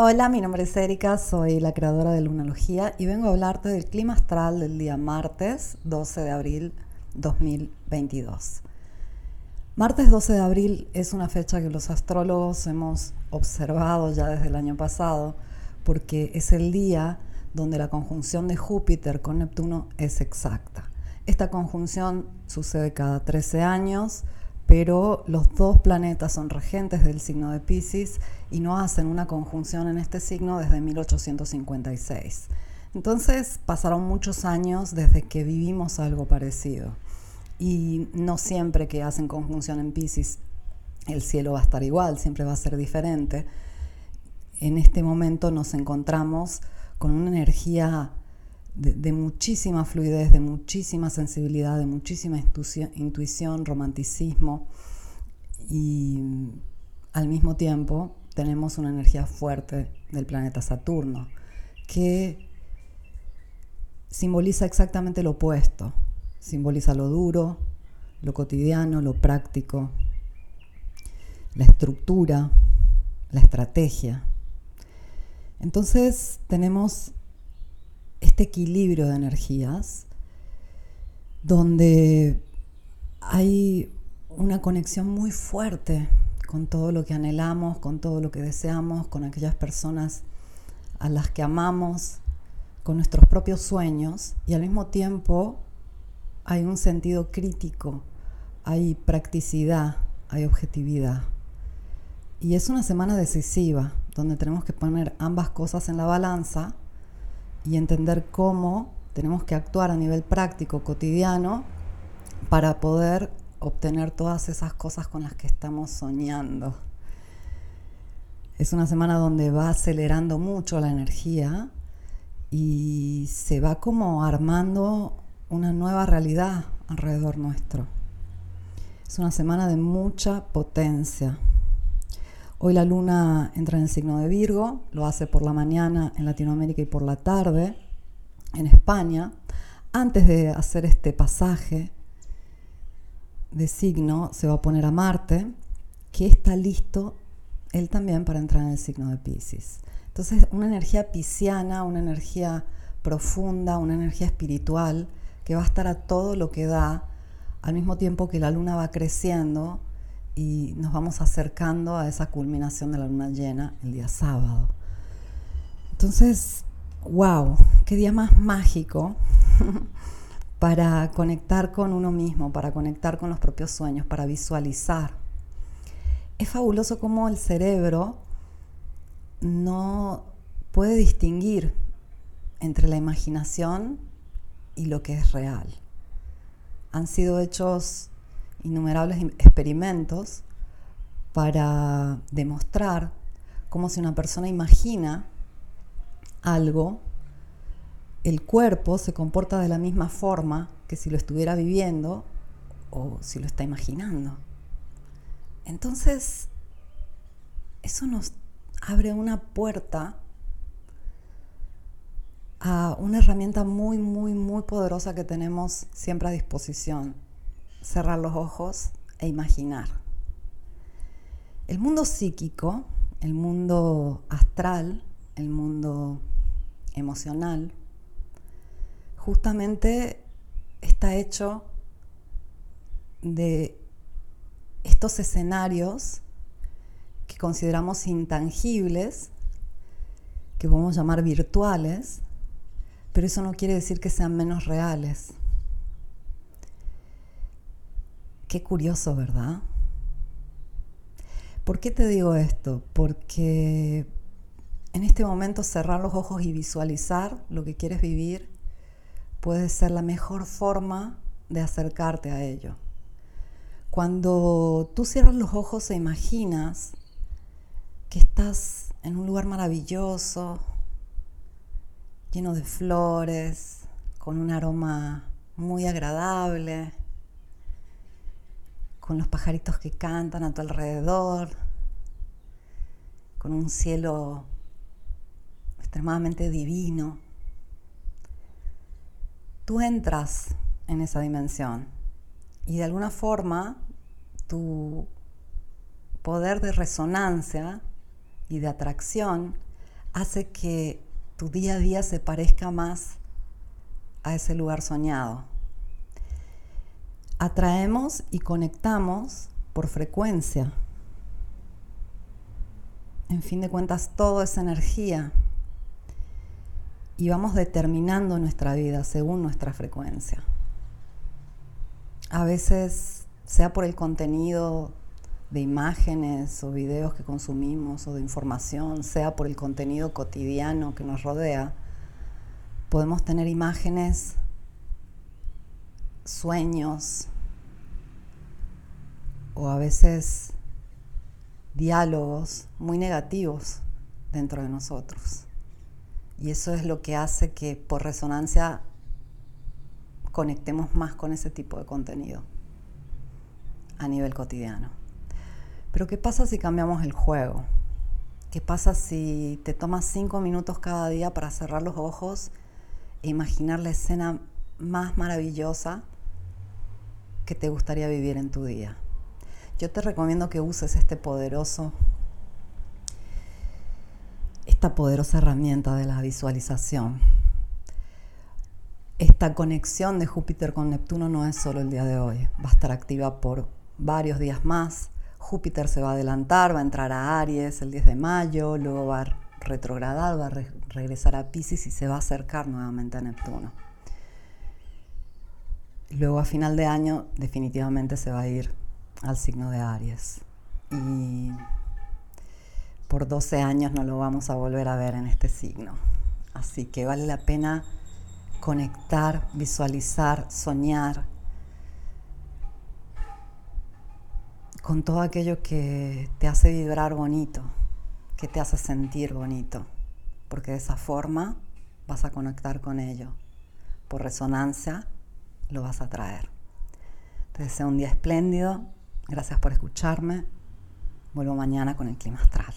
Hola, mi nombre es Erika, soy la creadora de Lunalogía y vengo a hablarte del clima astral del día martes 12 de abril 2022. Martes 12 de abril es una fecha que los astrólogos hemos observado ya desde el año pasado porque es el día donde la conjunción de Júpiter con Neptuno es exacta. Esta conjunción sucede cada 13 años, pero los dos planetas son regentes del signo de Pisces y no hacen una conjunción en este signo desde 1856. Entonces pasaron muchos años desde que vivimos algo parecido. Y no siempre que hacen conjunción en Pisces el cielo va a estar igual, siempre va a ser diferente. En este momento nos encontramos con una energía de, muchísima fluidez, de muchísima sensibilidad, de muchísima intuición, romanticismo y al mismo tiempo tenemos una energía fuerte del planeta Saturno que simboliza exactamente lo opuesto, simboliza lo duro, lo cotidiano, lo práctico, la estructura, la estrategia. Entonces tenemos este equilibrio de energías donde hay una conexión muy fuerte con todo lo que anhelamos, con todo lo que deseamos, con aquellas personas a las que amamos, con nuestros propios sueños y al mismo tiempo hay un sentido crítico, hay practicidad, hay objetividad. Y es una semana decisiva donde tenemos que poner ambas cosas en la balanza y entender cómo tenemos que actuar a nivel práctico, cotidiano, para poder obtener todas esas cosas con las que estamos soñando. Es una semana donde va acelerando mucho la energía y se va como armando una nueva realidad alrededor nuestro. Es una semana de mucha potencia. Hoy la luna entra en el signo de Virgo, lo hace por la mañana en Latinoamérica y por la tarde en España. Antes de hacer este pasaje de signo, se va a poner a Marte, que está listo él también para entrar en el signo de Pisces. Entonces, una energía pisciana, una energía profunda, una energía espiritual que va a estar a todo lo que da, al mismo tiempo que la luna va creciendo y nos vamos acercando a esa culminación de la luna llena el día sábado. Entonces, wow, qué día más mágico para conectar con uno mismo, para conectar con los propios sueños, para visualizar. Es fabuloso cómo el cerebro no puede distinguir entre la imaginación y lo que es real. Han sido hechos innumerables experimentos para demostrar cómo si una persona imagina algo, el cuerpo se comporta de la misma forma que si lo estuviera viviendo o si lo está imaginando. Entonces, eso nos abre una puerta a una herramienta muy, muy, muy poderosa que tenemos siempre a disposición, cerrar los ojos e imaginar. El mundo psíquico, el mundo astral, el mundo emocional, justamente está hecho de estos escenarios que consideramos intangibles, que podemos llamar virtuales, pero eso no quiere decir que sean menos reales. Qué curioso, ¿verdad? ¿Por qué te digo esto? Porque en este momento cerrar los ojos y visualizar lo que quieres vivir puede ser la mejor forma de acercarte a ello. Cuando tú cierras los ojos e imaginas que estás en un lugar maravilloso, lleno de flores, con un aroma muy agradable, con los pajaritos que cantan a tu alrededor, con un cielo extremadamente divino. Tú entras en esa dimensión y de alguna forma tu poder de resonancia y de atracción hace que tu día a día se parezca más a ese lugar soñado. Atraemos y conectamos por frecuencia. En fin de cuentas, todo es energía. Y vamos determinando nuestra vida según nuestra frecuencia. A veces, sea por el contenido de imágenes o videos que consumimos o de información, sea por el contenido cotidiano que nos rodea, podemos tener imágenes, sueños o a veces diálogos muy negativos dentro de nosotros. Y eso es lo que hace que por resonancia conectemos más con ese tipo de contenido a nivel cotidiano. Pero ¿qué pasa si cambiamos el juego? ¿Qué pasa si te tomas cinco minutos cada día para cerrar los ojos e imaginar la escena más maravillosa que te gustaría vivir en tu día? Yo te recomiendo que uses este poderoso, esta poderosa herramienta de la visualización. Esta conexión de Júpiter con Neptuno no es solo el día de hoy, va a estar activa por varios días más Júpiter se va a adelantar, va a entrar a Aries el 10 de mayo, luego va a retrogradar, va a regresar a Pisces y se va a acercar nuevamente a Neptuno. Luego a final de año definitivamente se va a ir al signo de Aries. Y por 12 años no lo vamos a volver a ver en este signo. Así que vale la pena conectar, visualizar, soñar con todo aquello que te hace vibrar bonito, que te hace sentir bonito, porque de esa forma vas a conectar con ello. Por resonancia lo vas a traer. Te deseo un día espléndido. Gracias por escucharme. Vuelvo mañana con el clima astral.